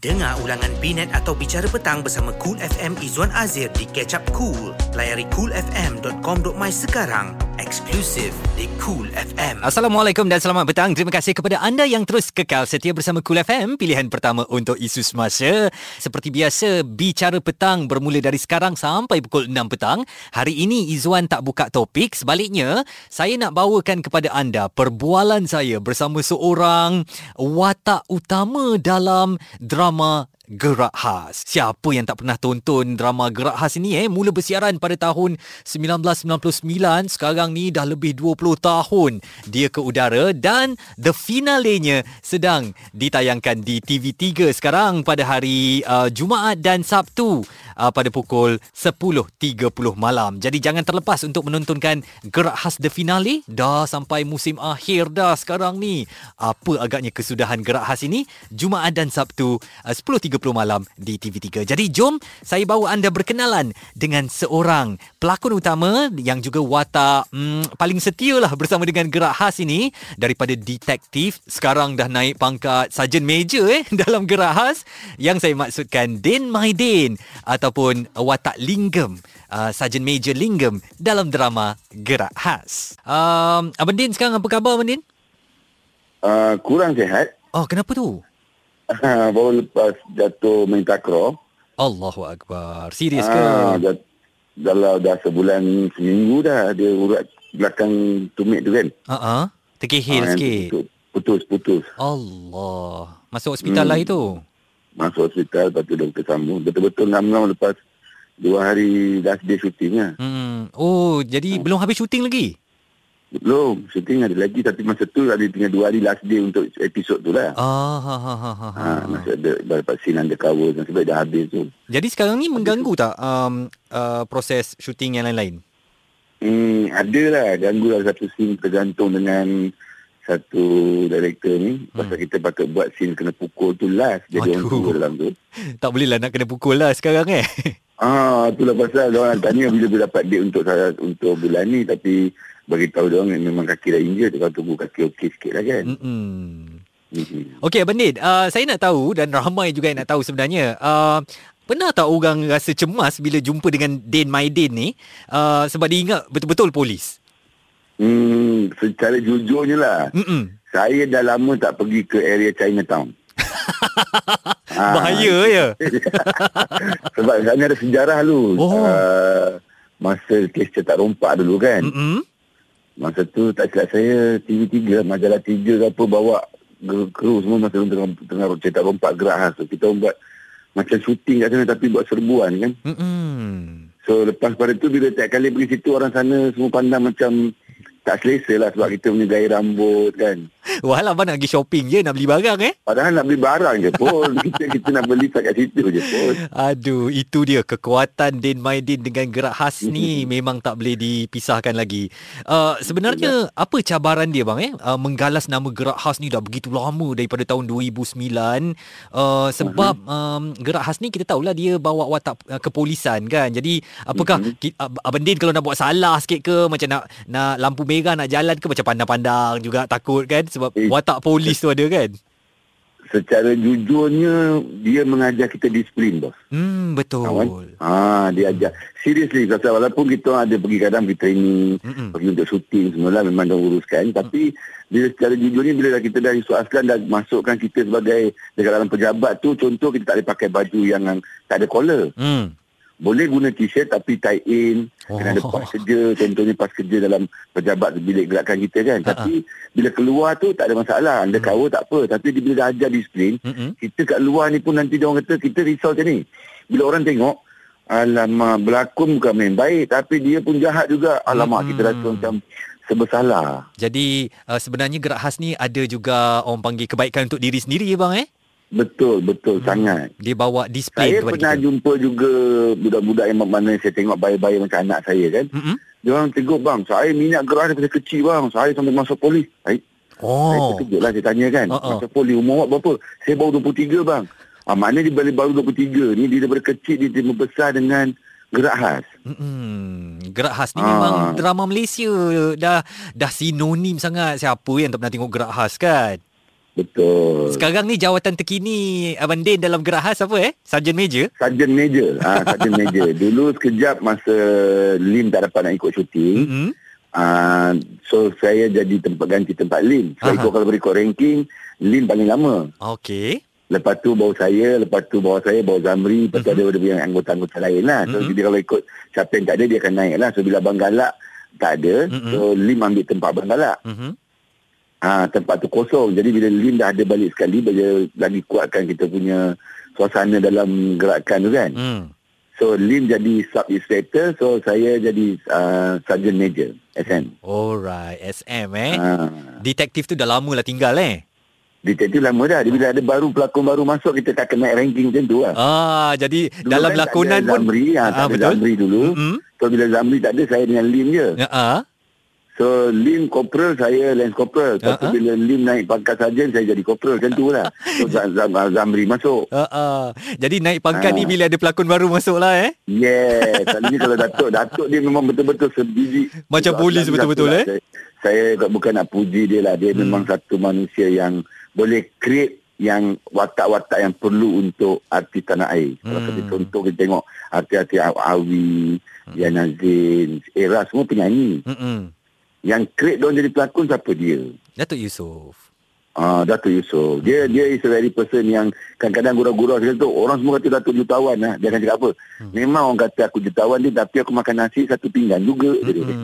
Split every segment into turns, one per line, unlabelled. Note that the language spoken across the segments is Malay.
Dengar ulangan Binet atau Bicara Petang bersama Cool FM Izwan Azir di Catch Up Cool. Layari coolfm.com.my sekarang. Eksklusif di Cool FM.
Assalamualaikum dan selamat petang. Terima kasih kepada anda yang terus kekal setia bersama Cool FM. Pilihan pertama untuk isu semasa. Seperti biasa, Bicara Petang bermula dari sekarang sampai pukul 6 petang. Hari ini Izwan tak buka topik. Sebaliknya, saya nak bawakan kepada anda perbualan saya bersama seorang watak utama dalam drama 吗 Gerak Khas. Siapa yang tak pernah tonton drama Gerak Khas ini eh? Mula bersiaran pada tahun 1999. Sekarang ni dah lebih 20 tahun dia ke udara dan the finalenya sedang ditayangkan di TV3 sekarang pada hari uh, Jumaat dan Sabtu uh, pada pukul 10.30 malam. Jadi jangan terlepas untuk menontonkan Gerak Khas the finale. Dah sampai musim akhir dah sekarang ni. Apa agaknya kesudahan Gerak Khas ini? Jumaat dan Sabtu uh, 10.30 malam di TV3. Jadi jom saya bawa anda berkenalan dengan seorang pelakon utama yang juga watak hmm, paling setia lah bersama dengan Gerak Khas ini daripada detektif sekarang dah naik pangkat sarjan major eh dalam Gerak Khas yang saya maksudkan Din Maidin ataupun watak Linggam uh, sarjan major Linggam dalam drama Gerak Khas. Um, Abang Din sekarang apa khabar Abang Din?
Uh, kurang sihat.
Oh kenapa tu?
Baru lepas jatuh main takraw.
Allahu Akbar. Serius ke?
Ah, jat- Dalam dah sebulan seminggu dah dia urat belakang tumit tu kan.
Ha ah. Terkehil
Ah, yang
sikit.
Putus, putus.
Allah. Masuk hospital lah
Hmm.
itu.
Masuk hospital, lepas tu doktor sambung. Betul-betul ngam-ngam lepas dua hari last day syuting lah.
Hmm. Oh, jadi belum habis syuting lagi?
Belum, syuting ada lagi tapi masa tu ada tinggal dua hari last day untuk episod tu lah.
Ah, ha, ha, ha, ha, ha.
Ha, masih ada dapat scene undercover dan sebab dah habis tu.
Jadi sekarang ni mengganggu tak um, uh, proses syuting yang lain-lain?
Hmm, ada lah ganggu lah satu scene tergantung dengan satu director ni. Pasal kita pakai buat scene kena pukul tu last. Jadi orang tua dalam tu.
Tak boleh lah nak kena pukul lah sekarang eh.
Ah, itulah pasal orang tanya bila boleh dapat date untuk saya untuk bulan ni tapi bagi tahu dia orang memang kaki dah injure kalau tunggu kaki okey sikit lah kan. Hmm.
Okey Abang Din, uh, saya nak tahu dan ramai juga yang nak tahu sebenarnya. Uh, pernah tak orang rasa cemas bila jumpa dengan Din Maidin ni uh, sebab dia ingat betul-betul polis?
Hmm, secara jujurnya lah.
Mm-mm.
Saya dah lama tak pergi ke area Chinatown. Ah,
Bahaya ya.
Sebab sana ada sejarah dulu.
Oh.
Uh, masa kes cetak rompak dulu kan.
Mm-mm.
Masa tu tak silap saya TV3 majalah 3 ke apa bawa kru- semua masa tu tengah tengah cetak rompak gerak khas tu. Kita orang buat macam syuting kat sana tapi buat serbuan kan.
Mm-mm.
So lepas pada tu bila tiap kali pergi situ orang sana semua pandang macam tak selesa lah sebab kita punya gaya rambut kan.
Wah lah abang nak pergi shopping je nak beli barang eh.
Padahal nak beli barang je pun. kita kita nak beli tak kat situ je pun.
Aduh, itu dia kekuatan Din Maidin dengan gerak khas ni memang tak boleh dipisahkan lagi. Uh, sebenarnya apa cabaran dia bang eh? Uh, menggalas nama gerak khas ni dah begitu lama daripada tahun 2009. Uh, sebab um, gerak khas ni kita tahulah dia bawa watak uh, kepolisan kan. Jadi apakah ki- Abang Din kalau nak buat salah sikit ke macam nak nak lampu merah nak jalan ke macam pandang-pandang juga takut kan sebab
Eh,
watak polis tu ada kan.
Secara jujurnya dia mengajar kita disiplin bos.
Hmm betul.
Kawan. Ah, dia ajar. Seriously, pasal walaupun kita ada pergi kadang pergi training,
Mm-mm.
pergi untuk syuting semua memang dah uruskan. Tapi bila secara jujurnya bila dah kita dah isu aslan dah masukkan kita sebagai dekat dalam pejabat tu, contoh kita tak boleh pakai baju yang tak ada collar.
Hmm.
Boleh guna t-shirt tapi tie in, kena ada
Oh.
pas kerja, contohnya pas kerja dalam pejabat bilik gerakan kita kan.
Ha-ha.
Tapi bila keluar tu tak ada masalah, undercover tak apa. Tapi bila dah ajar disiplin,
Mm-mm.
kita kat luar ni pun nanti dia orang kata kita risau macam ni. Bila orang tengok, alamak berlakon bukan main baik tapi dia pun jahat juga. Alamak
Hmm.
kita rasa macam serba salah.
Jadi uh, sebenarnya gerak khas ni ada juga orang panggil kebaikan untuk diri sendiri ya bang eh?
Betul, betul hmm. sangat.
Dia bawa disiplin
Saya
kepada
pernah
kita.
jumpa juga budak-budak yang mana saya tengok bayi-bayi macam anak saya kan.
Mm-mm.
Dia orang tegur bang, saya minat gerak daripada kecil bang. Saya sampai masuk polis. Saya, saya
Oh.
terkejut lah saya tanya kan.
Uh-uh.
Masuk polis umur awak berapa? Saya baru 23 bang. Ah, maknanya dia baru 23 ni dia daripada kecil dia, dia membesar dengan gerak khas.
Mm-mm. Gerak khas ni
Ah.
memang drama Malaysia dah dah sinonim sangat. Siapa yang tak pernah tengok gerak khas kan?
Betul.
Sekarang ni jawatan terkini Abang Din dalam gerak khas apa eh? Sarjan Major?
Sarjan Major. Ah, Sarjan Major. Dulu sekejap masa Lim tak dapat nak ikut syuting.
Mm-hmm.
Ah, so saya jadi tempat ganti tempat Lim. So
Aha.
ikut kalau berikut ranking, Lim paling lama.
Okey.
Lepas tu bawa saya, lepas tu bawa saya, bawa Zamri, lepas tu
Mhm.
ada ada yang anggota-anggota lain lah. So
Mhm.
jadi kalau ikut siapa yang tak ada, dia akan naik lah. So bila Abang Galak tak ada,
Mhm.
so Lim ambil tempat Abang Galak.
Mm-hmm.
Ah, tempat tu kosong. Jadi bila Lim dah ada balik sekali, dia lagi kuatkan kita punya suasana dalam gerakan tu kan.
Mm.
So Lim jadi sub inspector, so saya jadi uh, sergeant major SM.
Alright, SM eh.
Ah,
Detektif tu dah lama lah tinggal eh.
detektif lama dah. Dia bila ada baru pelakon baru masuk, kita tak kena naik ranking macam tu lah.
Ah, jadi
Dulu
dalam
kan
lakonan pun
Zamri, ha, tak
Ah,
ada
betul.
Zamri dulu.
Mm-mm.
So bila Zamri tak ada, saya dengan Lim je.
Ya ah.
So Lim corporal, saya lance corporal. Lepas tu
Ha-ha.
bila Lim naik pangkat sarjan, saya jadi corporal. Macam tu lah. So Zam- Zam- Zamri masuk.
Uh, uh. Jadi naik pangkat
Ah.
ni bila ada pelakon baru masuk lah eh.
Yes. Selalunya kalau Datuk, Datuk dia memang betul-betul sebiji.
Macam
Itu
polis betul-betul,
satu
eh?
lah. Saya, saya bukan nak puji dia lah. Dia
Hmm.
memang satu manusia yang boleh create yang watak-watak yang perlu untuk artis tanah air. Kalau
Hmm.
kita contoh kita tengok artis-artis Awi, Yana Zain, Era semua penyanyi.
Mm-mm.
Yang create diorang jadi pelakon siapa dia?
Datuk Yusof.
Ah, Datuk Yusof. Dia dia is a very person yang kadang-kadang gurau-gurau dia tu orang semua kata Datuk jutawan lah. Dia akan cakap apa?
Hmm.
Memang orang kata aku jutawan dia tapi aku makan nasi satu pinggan juga. Dia dia.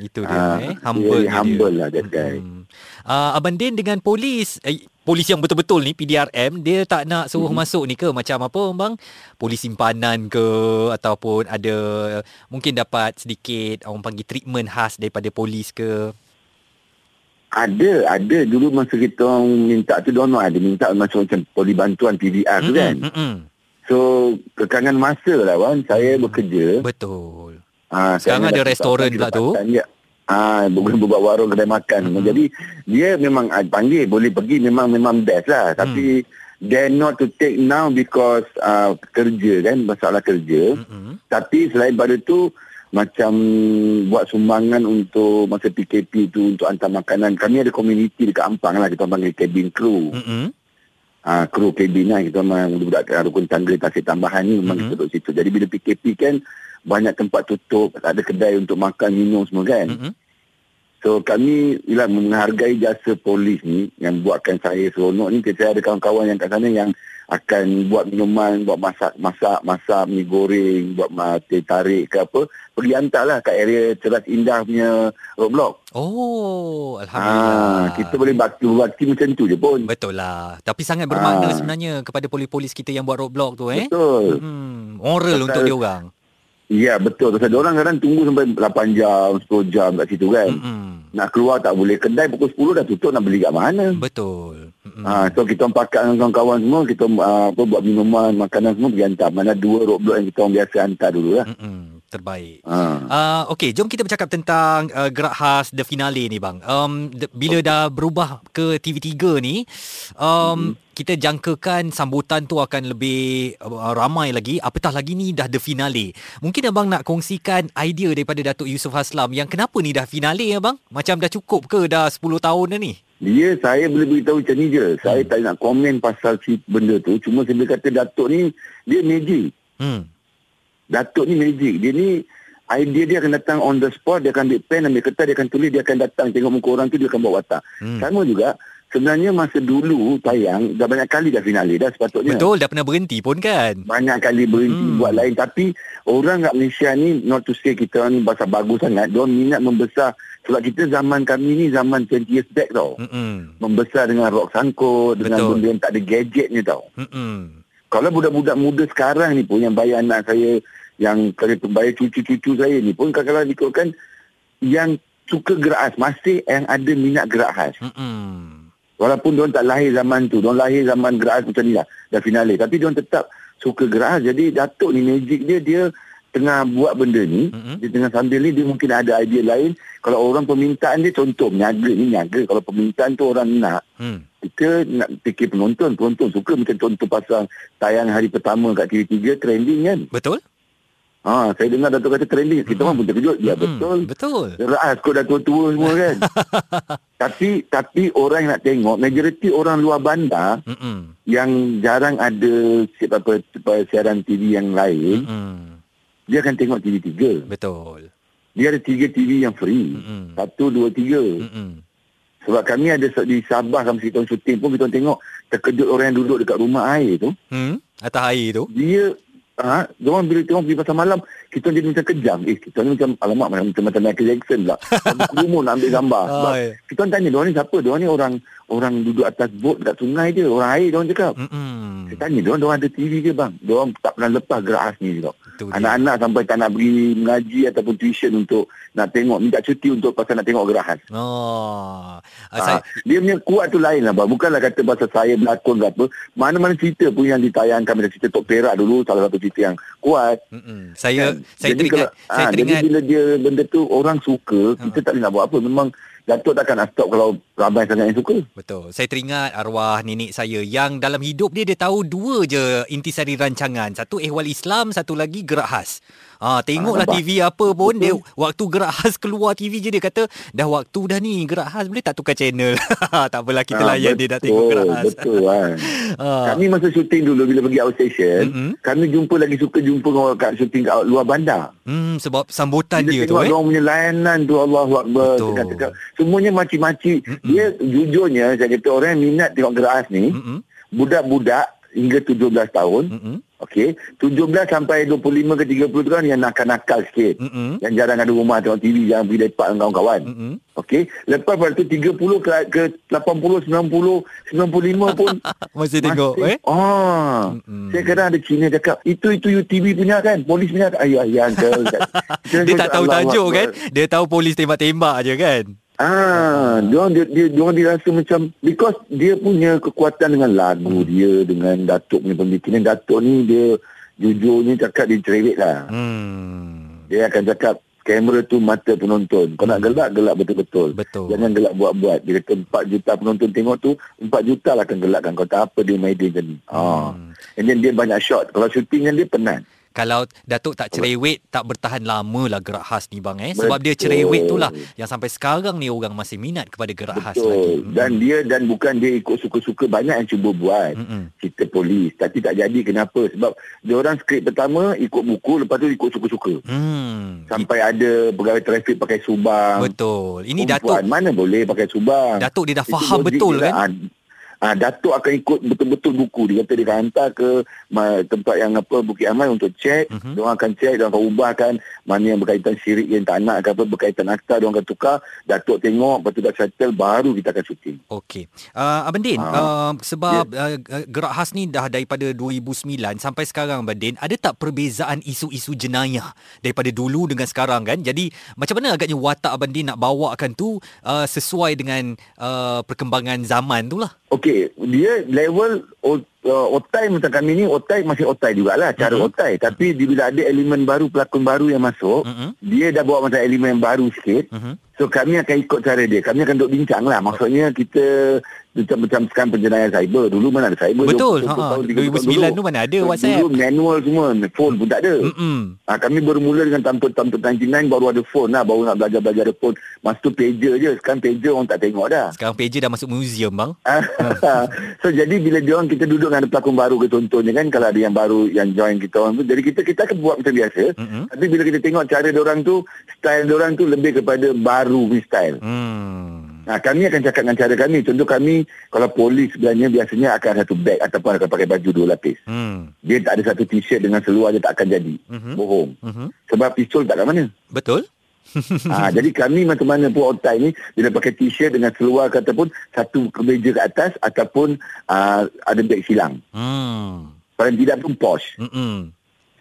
Itu dia
Ah,
eh.
dia
Humble dia.
humble lah that guy.
Mm-mm. Ah, Abang Din dengan polis eh, Polis yang betul-betul ni PDRM Dia tak nak suruh
Mhm.
masuk ni ke Macam apa bang Polis simpanan ke Ataupun ada Mungkin dapat sedikit Orang panggil treatment khas Daripada polis ke
Ada, ada. Dulu masa kita orang minta tu, orang ada minta macam macam poli bantuan PDR tu kan.
Mm-mm.
So, kekangan masa lah Wan. Saya bekerja.
Betul
Ah,
Sekarang ada restoran pula tu.
Dia. Ah, bukan buat warung kedai makan.
Mhm.
Mm-hmm. Jadi dia memang ah, panggil boleh pergi memang memang best lah. Tapi dare not to take now because uh, kerja kan masalah kerja.
Mm-mm.
Tapi selain pada tu macam buat sumbangan untuk masa PKP tu untuk hantar makanan. Kami ada komuniti dekat Ampang lah kita panggil cabin crew.
Mm-mm.
Ah, kru cabin lah kita memang budak rukun tangga tasik tambahan ni memang
Mhm.
kita duduk situ. Jadi bila PKP kan banyak tempat tutup, tak ada kedai untuk makan minum semua kan.
Mm-mm.
So kami ialah menghargai jasa polis ni yang buatkan saya seronok ni. Saya ada kawan-kawan yang kat sana yang akan buat minuman, buat masak, masak, masak, mi goreng, buat ma- teh tarik ke apa. Pergi hantarlah kat area Ceras Indah punya roadblock.
Oh Alhamdulillah
Ah, kita boleh bakti-bakti macam tu je pun.
Betul lah Tapi sangat bermakna
Ah.
sebenarnya Kepada polis-polis kita Yang buat roadblock tu eh
Betul.
Hmm, moral
Pasal-
untuk dia orang.
Ya betul. Pasal orang kadang tunggu sampai 8 jam, 10 jam kat situ kan.
Mm-mm.
Nak keluar tak boleh. Kedai pukul 10 dah tutup nak beli kat mana.
Betul. Mm-mm.
Ha, so kita orang pakat dengan kawan-kawan semua, kita uh, apa, buat minuman, makanan semua pergi hantar. Mana dua roadblock yang kita orang biasa hantar dulu lah.
Mm-mm. Terbaik.
Ha.
Uh, okay, jom kita bercakap tentang uh, gerak khas The Finale ni bang. Um, de, bila dah berubah ke TV3 ni, um, mm-hmm. Kita jangkakan sambutan tu akan lebih uh, ramai lagi. Apatah lagi ni dah The Finale. Mungkin abang nak kongsikan idea daripada Datuk Yusof Haslam yang kenapa ni dah finale ya bang? Macam dah cukup ke dah 10 tahun dah ni?
Dia saya boleh beritahu macam ni je. Saya tak nak komen pasal si benda tu. Cuma saya boleh kata Datuk ni, dia magic.
Hmm.
Datuk ni magic. Dia ni idea dia akan datang on the spot, dia akan ambil pen, ambil kertas, dia akan tulis, dia akan datang tengok muka orang tu, dia akan bawa watak.
Hmm.
Sama juga, sebenarnya masa dulu tayang, dah banyak kali dah finale dah sepatutnya.
Betul, dah pernah berhenti pun kan?
Banyak kali berhenti
Hmm.
buat lain. Tapi orang kat Malaysia ni, not to say kita ni bahasa bagus sangat, dia minat membesar. Sebab kita zaman kami ni zaman 20 years back tau.
Mm-mm.
Membesar dengan rock sangkut, dengan
Betul.
benda yang tak ada gadgetnya tau.
Mm-mm.
Kalau budak-budak muda sekarang ni pun yang bayar anak saya, yang kalau bayar cucu-cucu saya ni pun kadang-kadang ikutkan yang suka gerak khas. Masih yang ada minat gerak khas.
Mm-mm.
Walaupun diorang tak lahir zaman tu. Diorang lahir zaman gerak khas macam ni lah. Dah finale. Tapi diorang tetap suka gerak khas. Jadi Datuk ni magic dia, dia tengah buat benda ni.
Mm-mm.
Dia tengah sambil ni, dia mungkin ada idea lain. Kalau orang permintaan dia, contoh menyaga ni menyaga. Kalau permintaan tu orang nak,
Hmm.
kita nak fikir penonton. Penonton suka macam contoh pasal tayang hari pertama kat TV3 trending kan.
Betul?
Ha, saya dengar Datuk kata trending. Kita orang pun terkejut. Ya,
Mm-mm.
betul.
Betul.
Raas kot dah tua-tua semua kan. tapi tapi orang nak tengok, majoriti orang luar bandar
Mm-mm.
yang jarang ada si- apa, apa siaran TV yang lain,
Mm-mm.
dia akan tengok TV3.
Betul.
Dia ada tiga TV yang free.
Mm-mm.
Satu, dua, tiga.
Mm-mm.
Sebab kami ada di Sabah kami kita syuting pun kita tengok terkejut orang yang duduk dekat rumah air tu.
Hmm? Atas air tu.
Dia ha, orang bila tengok pergi pasal malam, kita jadi macam kejam. Eh, kita ni macam alamak macam macam, Michael Jackson pula. Kerumun nak ambil gambar. Sebab
Ah, ya.
kita tanya, diorang ni siapa? Diorang ni orang orang duduk atas bot dekat sungai je. Orang air diorang cakap.
Mm-mm.
Saya tanya, diorang, diorang ada TV ke bang? Diorang tak pernah lepas gerak juga.
Itu dia.
Anak-anak sampai tak nak pergi mengaji ataupun tuition untuk nak tengok, minta cuti untuk pasal nak tengok gerak khas.
Oh.
Ha,
saya,
dia punya kuat tu lain lah bang. Bukanlah kata pasal saya berlakon ke apa. Mana-mana cerita pun yang ditayangkan. Macam cerita Tok Perak dulu. Salah satu cerita yang kuat.
Mm-mm. saya
Kan?
saya
jadi
teringat
kalau,
saya
ah,
teringat
Jadi bila dia benda tu orang suka, kita tak boleh nak buat apa. Memang Datuk takkan nak stop kalau ramai sangat yang suka.
Betul. Saya teringat arwah nenek saya yang dalam hidup dia dia tahu dua je intisari rancangan. Satu ehwal Islam, satu lagi gerak khas. Ha, tengoklah
Ah, nampak?
TV apa pun
Betul.
dia waktu gerak khas keluar TV je dia kata dah waktu dah ni gerak khas boleh tak tukar channel. tak apalah kita
Ah,
layan dia dah tengok gerak khas.
Betul kan.
Ah.
Kami masa syuting dulu bila pergi outstation,
Mm-mm.
kami jumpa lagi suka jumpa orang kat syuting kat luar bandar.
Hmm sebab sambutan
Bila
dia tu eh.
orang punya layanan tu Allahu Akbar.
Betul.
Cakap-cakap. Semuanya maci-maci. Dia jujurnya saya kata orang yang minat tengok gerak ni,
Mm-mm.
budak-budak hingga 17 tahun,
Mm-mm.
Okey, 17 sampai 25 ke 30 tu kan yang nakal-nakal sikit.
Mm-mm.
Yang jarang ada rumah tengok TV, jangan pergi lepak dengan kawan-kawan.
Mm-mm.
Okey, lepas pada tu 30 ke, ke 80, 90, 95 pun
Masih tengok
masih,
eh.
Ah,
Mm-mm.
saya kadang ada Cina cakap, itu itu UTV punya kan, polis punya. Ayah, ya uncle.
Dia tak tahu tajuk kan. Dia tahu polis tembak-tembak je kan.
Ah, dia dia dia diorang dirasa macam because dia punya kekuatan dengan lagu dia dengan Datuk punya pembikinan Datuk ni dia jujurnya cakap dia cerewet lah.
Hmm.
Dia akan cakap kamera tu mata penonton. Kau nak gelak gelak betul-betul.
Betul.
Jangan gelak buat-buat. Dia kata 4 juta penonton tengok tu 4 juta lah akan gelakkan kau tak apa dia main dia macam ni. Ah.
Hmm.
And then dia banyak shot. Kalau syuting kan dia penat.
Kalau Datuk tak cerewet Tak bertahan lama lah gerak khas ni bang eh Sebab dia
Betul.
cerewet tu lah Yang sampai sekarang ni Orang masih minat kepada gerak khas lagi
Betul. Dan dia dan bukan dia ikut suka-suka banyak yang cuba buat.
Mm-mm.
cerita polis tapi tak jadi kenapa sebab dia orang skrip pertama ikut buku lepas tu ikut suka-suka
Hmm.
sampai ada pegawai trafik pakai subang
Betul Ini
Perempuan
Datuk
mana boleh pakai subang
Datuk dia dah
Itu
faham betul
dia
kan
lah. Ah, ah, Datuk akan ikut betul-betul buku dia kata dia akan hantar ke ma, tempat yang apa Bukit Aman untuk cek
Mhm.
mm-hmm. dia akan cek dia akan ubahkan mana yang berkaitan syirik yang tak nak ke apa berkaitan akta dia orang akan tukar Datuk tengok lepas tu dah settle baru kita akan syuting
Okey. Uh, Abang Din,
Ah.
uh, sebab uh, gerak khas ni dah daripada 2009 sampai sekarang Abang Din, ada tak perbezaan isu-isu jenayah daripada dulu dengan sekarang kan? Jadi macam mana agaknya watak Abang Din nak bawakan tu uh, sesuai dengan uh, perkembangan zaman tu lah?
Okey, dia level uh, otai macam kami ni, otai masih otai jugalah, cara
Mhm.
mm-hmm. otai. Tapi mm-hmm. bila ada elemen baru, pelakon baru yang masuk,
Mhm.
mm-hmm. dia dah bawa macam elemen baru sikit.
Mhm.
So kami akan ikut cara dia. Kami akan duduk bincang lah. Maksudnya kita macam macam sekarang penjenayah cyber. Dulu mana ada cyber?
Betul.
20
Ha,
tahun, 30 tahun
2009
dulu.
tu mana ada
So,
WhatsApp.
Dulu manual semua. Phone pun tak ada.
Mm-mm.
Ha, kami baru mula dengan tampil-tampil 99 baru ada phone lah. Baru nak belajar-belajar ada phone. Masa tu pager je. Sekarang pager orang tak tengok dah.
Sekarang pager dah masuk museum bang.
so jadi bila dia orang kita duduk dengan ada pelakon baru ke contohnya kan kalau ada yang baru yang join kita orang tu jadi kita kita akan buat macam biasa
Mm-mm.
tapi bila kita tengok cara dia orang tu style dia orang tu lebih kepada baru punya style
Hmm.
Nah, kami akan cakap dengan cara kami. Contoh kami, kalau polis sebenarnya biasanya akan ada satu bag ataupun akan pakai baju dua lapis.
Hmm.
Dia tak ada satu t-shirt dengan seluar dia tak akan jadi.
Mhm.
Bohong.
Mhm.
Sebab pistol tak kat mana.
Betul?
ha, jadi kami macam mana pun otai ni, bila pakai t-shirt dengan seluar ke ataupun satu kemeja ke atas ataupun uh, ada beg silang.
Hmm.
Paling tidak pun posh.
Mm-mm.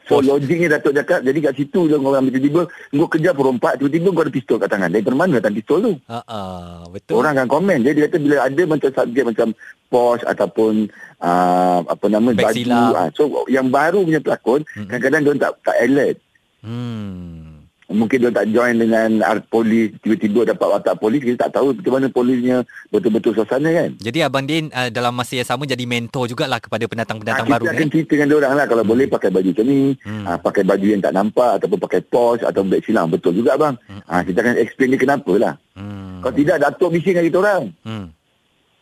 So
Posh.
logiknya Datuk cakap, jadi kat situ je orang tiba-tiba, kau kejar perompak, tiba-tiba kau ada pistol kat tangan. Dari mana datang pistol tu?
Ah, betul.
Orang akan komen. Jadi dia kata bila ada macam subjek macam posh ataupun uh, apa nama baju. Uh, so yang baru punya pelakon
Mhm.
kadang-kadang dia tak tak alert.
Hmm.
Mungkin dia tak join dengan art polis tiba-tiba dapat watak polis kita tak tahu macam mana polisnya betul-betul suasana kan
Jadi Abang Din uh, dalam masa yang sama jadi mentor jugalah kepada pendatang-pendatang
Ah,
baru
kita akan
eh?
cerita dengan orang lah kalau boleh pakai baju macam ni
Hmm.
ah, pakai baju yang tak nampak ataupun pakai posh atau beg silang betul juga bang ah, kita akan explain dia kenapa lah
Hmm.
kalau tidak Datuk bising dengan kita orang
Hmm.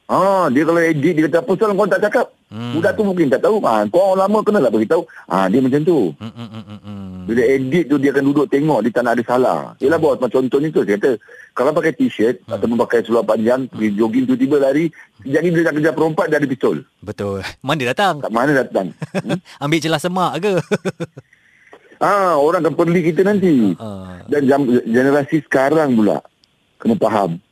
Ah, dia kalau edit dia kata apa kau tak cakap.
Hmm.
Budak tu mungkin tak tahu. Ah, kau orang lama kenalah beritahu. Ah, dia macam tu.
Hmm, hmm, hmm, hmm, hmm.
Bila edit tu dia akan duduk tengok dia tak nak ada salah. Yelah bos macam contoh ni tu saya kata kalau pakai t-shirt
Hmm.
ataupun pakai seluar panjang pergi jogging tu tiba lari jadi dia nak kejar perompak dia ada pistol.
Betul. Mana datang?
Kat mana datang? hmm?
Ambil celah semak ke?
ah, orang akan perli kita nanti.
Ah.
Dan jam, generasi sekarang pula kena faham.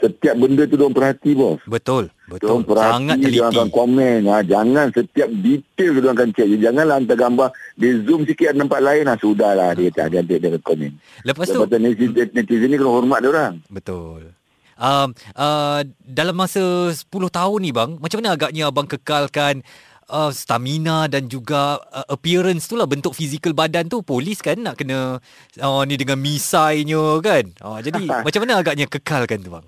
Setiap benda tu diorang perhati bos.
Betul.
Betul.
Betul. Sangat
dia akan
teliti.
komen. Ha, jangan setiap detail dia akan check. Janganlah hantar gambar. Dia zoom sikit nampak lain. Ha, sudahlah dia tak ada dia, dia komen.
Lepas tu
Lepas tu netizen, netizen ni kena hormat dia orang.
Betul. Um, uh, dalam masa 10 tahun ni bang, macam mana agaknya abang kekalkan uh, stamina dan juga uh, appearance tu lah bentuk fizikal badan tu polis kan nak kena uh, ni dengan misainya kan. Uh, jadi macam mana agaknya kekalkan tu bang?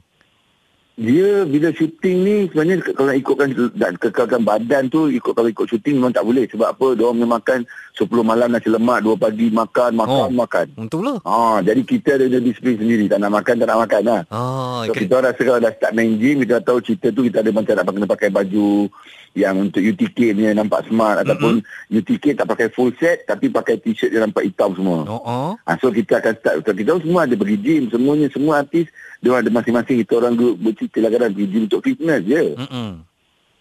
Dia bila syuting ni sebenarnya kalau ikutkan dan kekalkan badan tu ikut kalau ikut syuting memang tak boleh sebab apa dia orang makan 10 malam nasi lemak 2 pagi makan makan
Oh.
makan.
Untuk lah.
Ah, jadi kita ada disiplin sendiri tak nak makan tak nak makan lah.
Ah,
So,
kena,
kita rasa kalau dah start main gym, kita tahu cerita tu kita ada macam nak kena pakai baju yang untuk UTK ni nampak smart ataupun UTK tak pakai full set tapi pakai t-shirt yang nampak hitam semua.
oh, oh.
Ha, so kita akan start so, kita orang semua ada pergi gym semuanya semua artis dia ada masing-masing kita orang group bercerita lah kadang pergi gym untuk fitness je.
Mm-mm.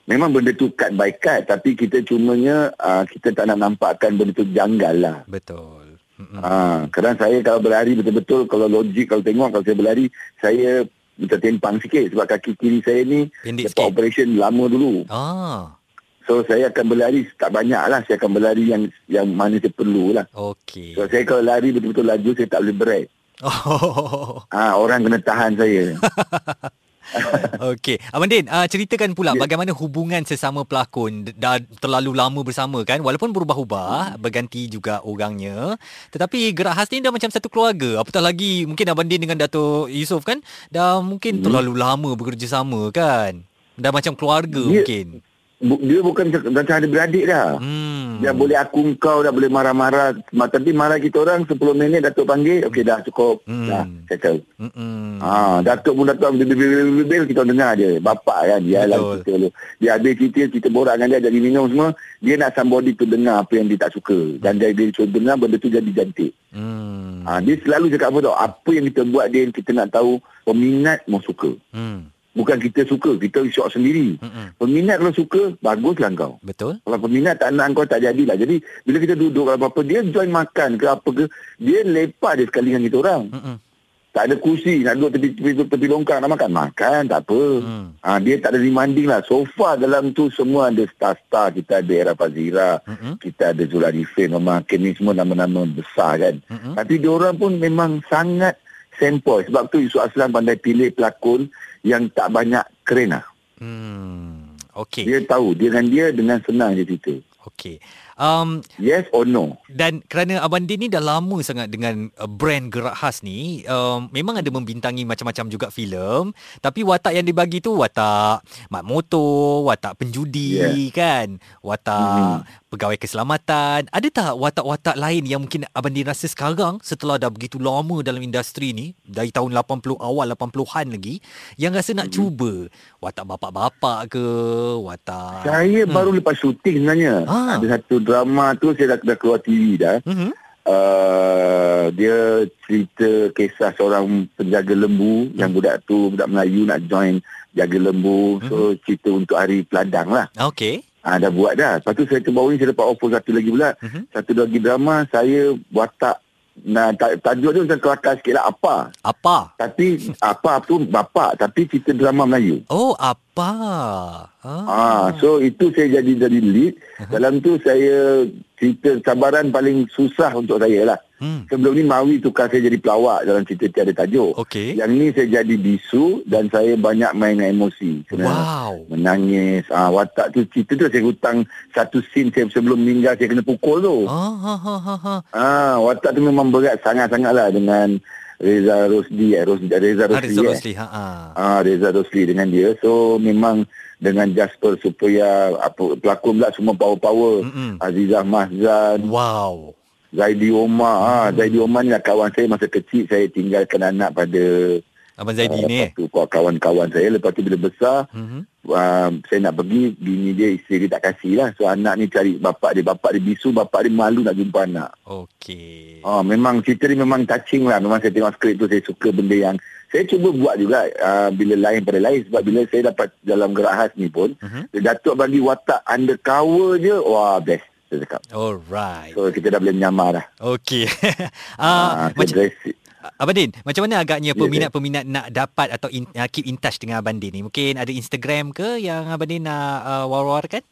Memang benda tu cut by cut tapi kita cumanya uh, kita tak nak nampakkan benda tu janggal lah.
Betul. Mm-mm.
Ha, kadang saya kalau berlari betul-betul kalau logik kalau tengok kalau saya berlari saya minta tempang sikit sebab kaki kiri saya ni
Pendek
lepas
sikit.
operation lama dulu.
Ah,
So saya akan berlari tak banyak lah. Saya akan berlari yang yang mana saya perlu lah.
okey.
So saya kalau lari betul-betul laju saya tak boleh break.
Oh.
Ha, orang kena tahan saya.
Okey, Abang Din, uh, ceritakan pula
Ya.
bagaimana hubungan sesama pelakon dah terlalu lama bersama kan walaupun berubah-ubah, berganti juga orangnya, tetapi gerak khas ni dah macam satu keluarga. Apatah lagi mungkin Abang Din dengan Dato' Yusof kan dah mungkin terlalu lama bekerjasama kan. Dah macam keluarga
Ya.
mungkin.
Bu- Dia bukan macam ada beradik dah.
Hmm.
Dia boleh aku kau dah boleh marah-marah. Ma- Tapi marah kita orang 10 minit Datuk panggil. Okey dah cukup.
Hmm.
Dah settle.
Mm-mm.
Ha, Datuk pun datang bil-bil kita dengar je. Bapak kan dia lah cerita dulu. Dia habis cerita, kita borak dengan dia jadi minum semua. Dia nak somebody tu dengar apa yang dia tak suka. Dan dia, dia suruh dengar benda tu jadi cantik.
Hmm.
Ha, dia selalu cakap apa tau. Apa yang kita buat dia kita nak tahu peminat mau suka.
Hmm.
Bukan kita suka, kita syok sendiri.
Mm-mm.
Peminat kalau suka, baguslah kau.
Betul?
Kalau peminat tak nak kau tak jadilah. Jadi bila kita duduk kalau apa-apa, dia join makan ke apa ke, dia lepak dia sekali dengan kita orang.
Mm-mm.
Tak ada kursi nak duduk tepi tepi, tepi longkang nak makan. Makan tak apa.
Hmm.
Ha, dia tak ada demanding lah. So far dalam tu semua ada star-star. Kita ada Era Fazira. Kita ada Zul Arifin. Mama Ken ni semua nama-nama besar kan.
Mm-mm.
Tapi dia orang pun memang sangat sempoi. Sebab tu Yusuf Aslan pandai pilih pelakon yang tak banyak keren lah.
Hmm. Okey.
Dia tahu. Dia dengan dia dengan senang dia cerita.
Okey. Um,
Yes or no?
Dan kerana Abang Din ni dah lama sangat dengan uh, brand gerak khas ni, um, memang ada membintangi macam-macam juga filem, tapi watak yang dibagi tu watak mak motor, watak penjudi
Yeah.
kan, watak pegawai keselamatan. Ada tak watak-watak lain yang mungkin Abang Din rasa sekarang setelah dah begitu lama dalam industri ni, dari tahun 80 awal 80-an lagi, yang rasa nak cuba watak bapak-bapak ke, watak
Saya baru lepas syuting sebenarnya.
Ah.
Ada satu drama tu saya dah, dah keluar TV dah.
Mhm.
Uh, dia cerita kisah seorang penjaga lembu
Hmm.
yang budak tu budak Melayu nak join jaga lembu. So cerita untuk hari peladang lah.
Okey.
Ah dah buat dah. Lepas tu saya terbaru ni saya dapat offer satu lagi pula.
Mhm.
Satu lagi drama saya watak Nah, ta- tajuk dia macam kelakar sikit lah. Apa?
Apa?
Tapi apa tu bapak. Tapi cerita drama Melayu.
Oh, apa? Ah.
Ah, so itu saya jadi jadi lead. Dalam tu saya cerita cabaran paling susah untuk saya lah.
Hmm.
Sebelum ni Mawi tukar saya jadi pelawak dalam cerita tiada tajuk.
Okey.
Yang ni saya jadi bisu dan saya banyak main dengan emosi. Kena
Wow.
Menangis. Ah, watak tu cerita tu saya hutang satu scene saya sebelum meninggal saya kena pukul tu.
Ah, ha, ha, ha, ha.
Ah, watak tu memang berat sangat-sangat lah dengan Reza Rosdi eh. Rosdi, Reza Rosdi
Haris
eh.
Rosli. Ha, ha.
Ah, Reza Rosli dengan dia. So memang dengan Jasper supaya apa pelakon pula semua power-power.
Mm-mm.
Azizah Mahzan,
Wow.
Zaidi Omar. Ah, Zaidi Omar ni lah kawan saya masa kecil saya tinggalkan anak pada
Abang Zaidi
ah,
ni eh.
tu kawan-kawan saya. Lepas tu bila besar
Mhm.
uh, saya nak pergi bini dia isteri dia tak kasih lah. So anak ni cari bapak dia. Bapak dia bisu, bapak dia malu nak jumpa anak.
Okey.
Ah, memang cerita ni memang touching lah. Memang saya tengok skrip tu saya suka benda yang saya cuba buat juga uh, bila lain pada lain sebab bila saya dapat dalam gerak khas ni pun dia Datuk bagi watak undercover je wah best saya cakap.
Alright.
So kita dah boleh menyamar dah.
Okey.
Ah,
ah,
saya
macam
dress,
Abang Din, macam mana agaknya
Ya,
peminat-peminat nak dapat atau in, uh, keep in touch dengan Abang Din ni? Mungkin ada Instagram ke yang Abang Din nak uh, war-warkan?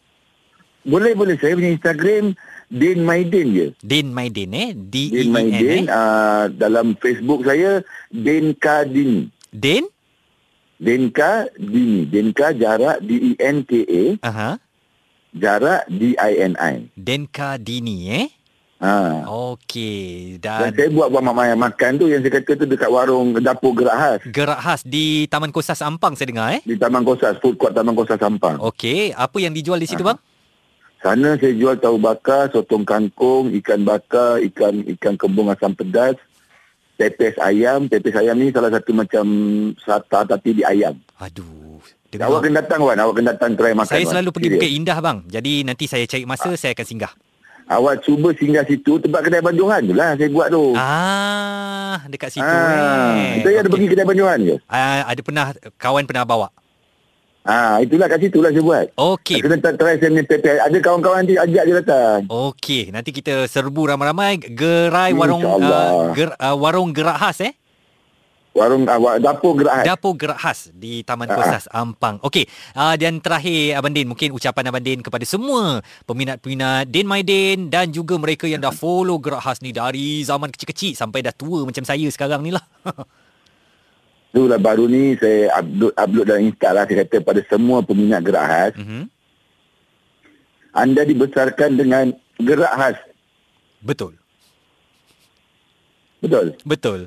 boleh boleh saya punya Instagram Din Maidin je.
Din Maidin eh? D E
Din
N
Maidin
eh?
uh, dalam Facebook saya Din Kadini.
Din?
Denka Dini. Denka jarak D E N K A
Aha.
Jarak D I N I.
Denka Dini eh?
Ha.
Okey.
Dan
Dan
saya buat buat mak makan tu yang saya kata tu dekat warung dapur gerak khas
gerak khas di Taman Kosas Ampang saya dengar eh?
di Taman Kosas, food court Taman Kosas Sampang.
Okey. Apa yang dijual di situ bang?
Sana saya jual tahu bakar, sotong kangkung, ikan bakar, ikan ikan kembung asam pedas, pepes ayam. Pepes ayam ni salah satu macam sata tapi di ayam.
Aduh.
Awak
Dengar.
kena datang Wan, awak kena datang try makan.
Saya
Wan.
selalu pergi. Bukit Indah bang. Jadi nanti saya cari masa saya akan singgah.
Awak cuba singgah situ tempat kedai Banjohan tu lah saya buat tu.
Ah, dekat situ
Ah,
eh.
Saya ada
Okey.
pergi kedai Banjohan ke?
Ah, ada pernah kawan pernah bawa.
Ah, itulah kat situ lah saya buat.
Okey.
Kena tak try saya punya pepe. Ada kawan-kawan nanti ajak dia datang.
Okey, nanti kita serbu ramai-ramai gerai warung
InsyaAllah.
uh, ger, uh, warung gerak khas eh.
Warung awak dapur gerak.
Dapur gerak khas di Taman. Kosas Ampang. Okey, uh, dan terakhir Abang Din, mungkin ucapan Abang Din kepada semua peminat-peminat Din My Din dan juga mereka yang dah follow gerak khas ni dari zaman kecil-kecil sampai dah tua macam saya sekarang ni lah.
Itulah baru ni saya upload, upload dalam Insta lah. Saya kata pada semua peminat gerak khas.
Mhm.
Anda dibesarkan dengan gerak khas.
Betul.
Betul.
Betul.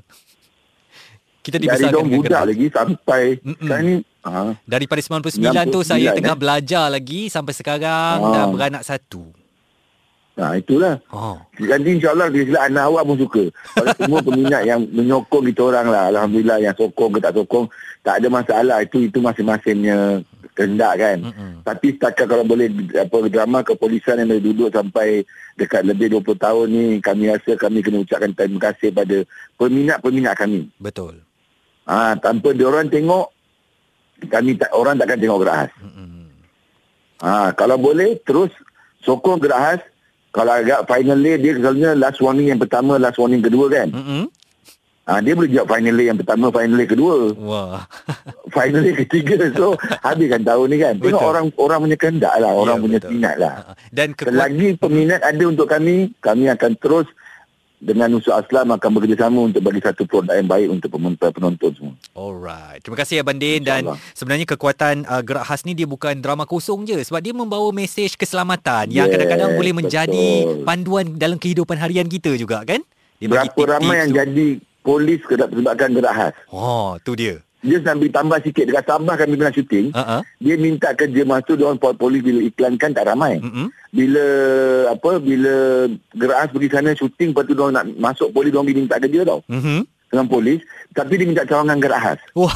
Kita dibesarkan dengan
budak
gerak.
lagi sampai
Mm-mm.
sekarang ni. Ha,
Daripada 99 tu saya
99,
tengah
eh?
belajar lagi sampai sekarang
Ah.
dah beranak satu.
ha, itulah.
Oh.
Nanti insyaAllah bila anak awak pun suka. Kalau semua peminat yang menyokong kita orang lah. Alhamdulillah yang sokong ke tak sokong. Tak ada masalah. Itu itu masing-masingnya kehendak kan.
Mm-mm.
Tapi setakat kalau boleh apa drama kepolisian yang dah duduk sampai dekat lebih 20 tahun ni kami rasa kami kena ucapkan terima kasih pada peminat-peminat kami.
Betul.
Ha, tanpa diorang tengok kami tak orang takkan tengok gerak khas.
Mm-mm.
Ha, kalau boleh terus sokong gerak khas. Kalau agak final day dia selalunya last warning yang pertama, last warning kedua kan.
Mm-mm.
Ha, dia boleh jawab final day yang pertama, final day kedua,
Wah.
final day ketiga. So habiskan tahun ni kan. Tengok
Betul.
orang orang punya kehendak lah, orang
Ya,
punya
betul.
minat lah.
Ha, Dan kekuatan
Selagi peminat ada untuk kami, kami akan terus dengan usul Aslam akan bekerjasama untuk bagi satu produk yang baik untuk penonton, penonton semua.
Alright. Terima kasih Abang Din dan
InsyaAllah.
sebenarnya kekuatan uh, gerak khas ni dia bukan drama kosong je sebab dia membawa mesej keselamatan yang kadang-kadang boleh menjadi
betul.
panduan dalam kehidupan harian kita juga kan? Dia
Berapa ramai yang
tu.
jadi polis sebabkan gerak khas.
Oh, tu dia.
Dia sambil tambah sikit dekat Sabah kami pernah syuting.
Ah.
Dia minta kerja masuk dia orang polis bila iklankan tak ramai.
Mm-mm.
Bila apa bila gerak khas pergi sana syuting lepas tu dia orang nak masuk polis dia orang pergi minta kerja tau
Mhm.
dengan polis tapi dia minta cawangan gerak khas.
Wah.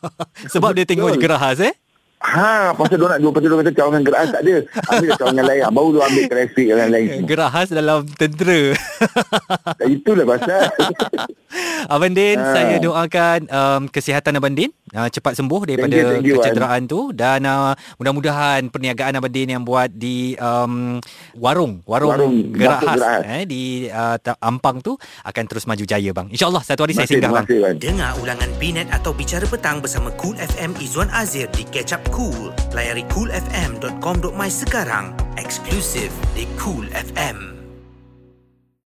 Sebab dia tengok khas eh?
Ha, pasal dia nak dua pasal dia kata cawangan gerak khas tak ada. Ambil cawangan lain. Baru dia ambil trafik dan lain semua.
Gerak khas dalam tentera.
Itulah pasal.
Abang Din,
Ah.
saya doakan um, kesihatan Abang Din uh, cepat sembuh daripada
Thank you, thank you, Wan.
kecederaan tu dan uh, mudah-mudahan perniagaan Abang Din yang buat di um, warung warung,
Warung
khas. eh di uh, Ampang tu akan terus maju jaya bang. InsyaAllah satu hari saya
Terima
singgah bang.
kasih, Wan.
Dengar ulangan Binet atau Bicara Petang bersama Cool FM Izwan Azir di Catch Up Cool. Layari coolfm.com.my sekarang. Eksklusif di Cool FM.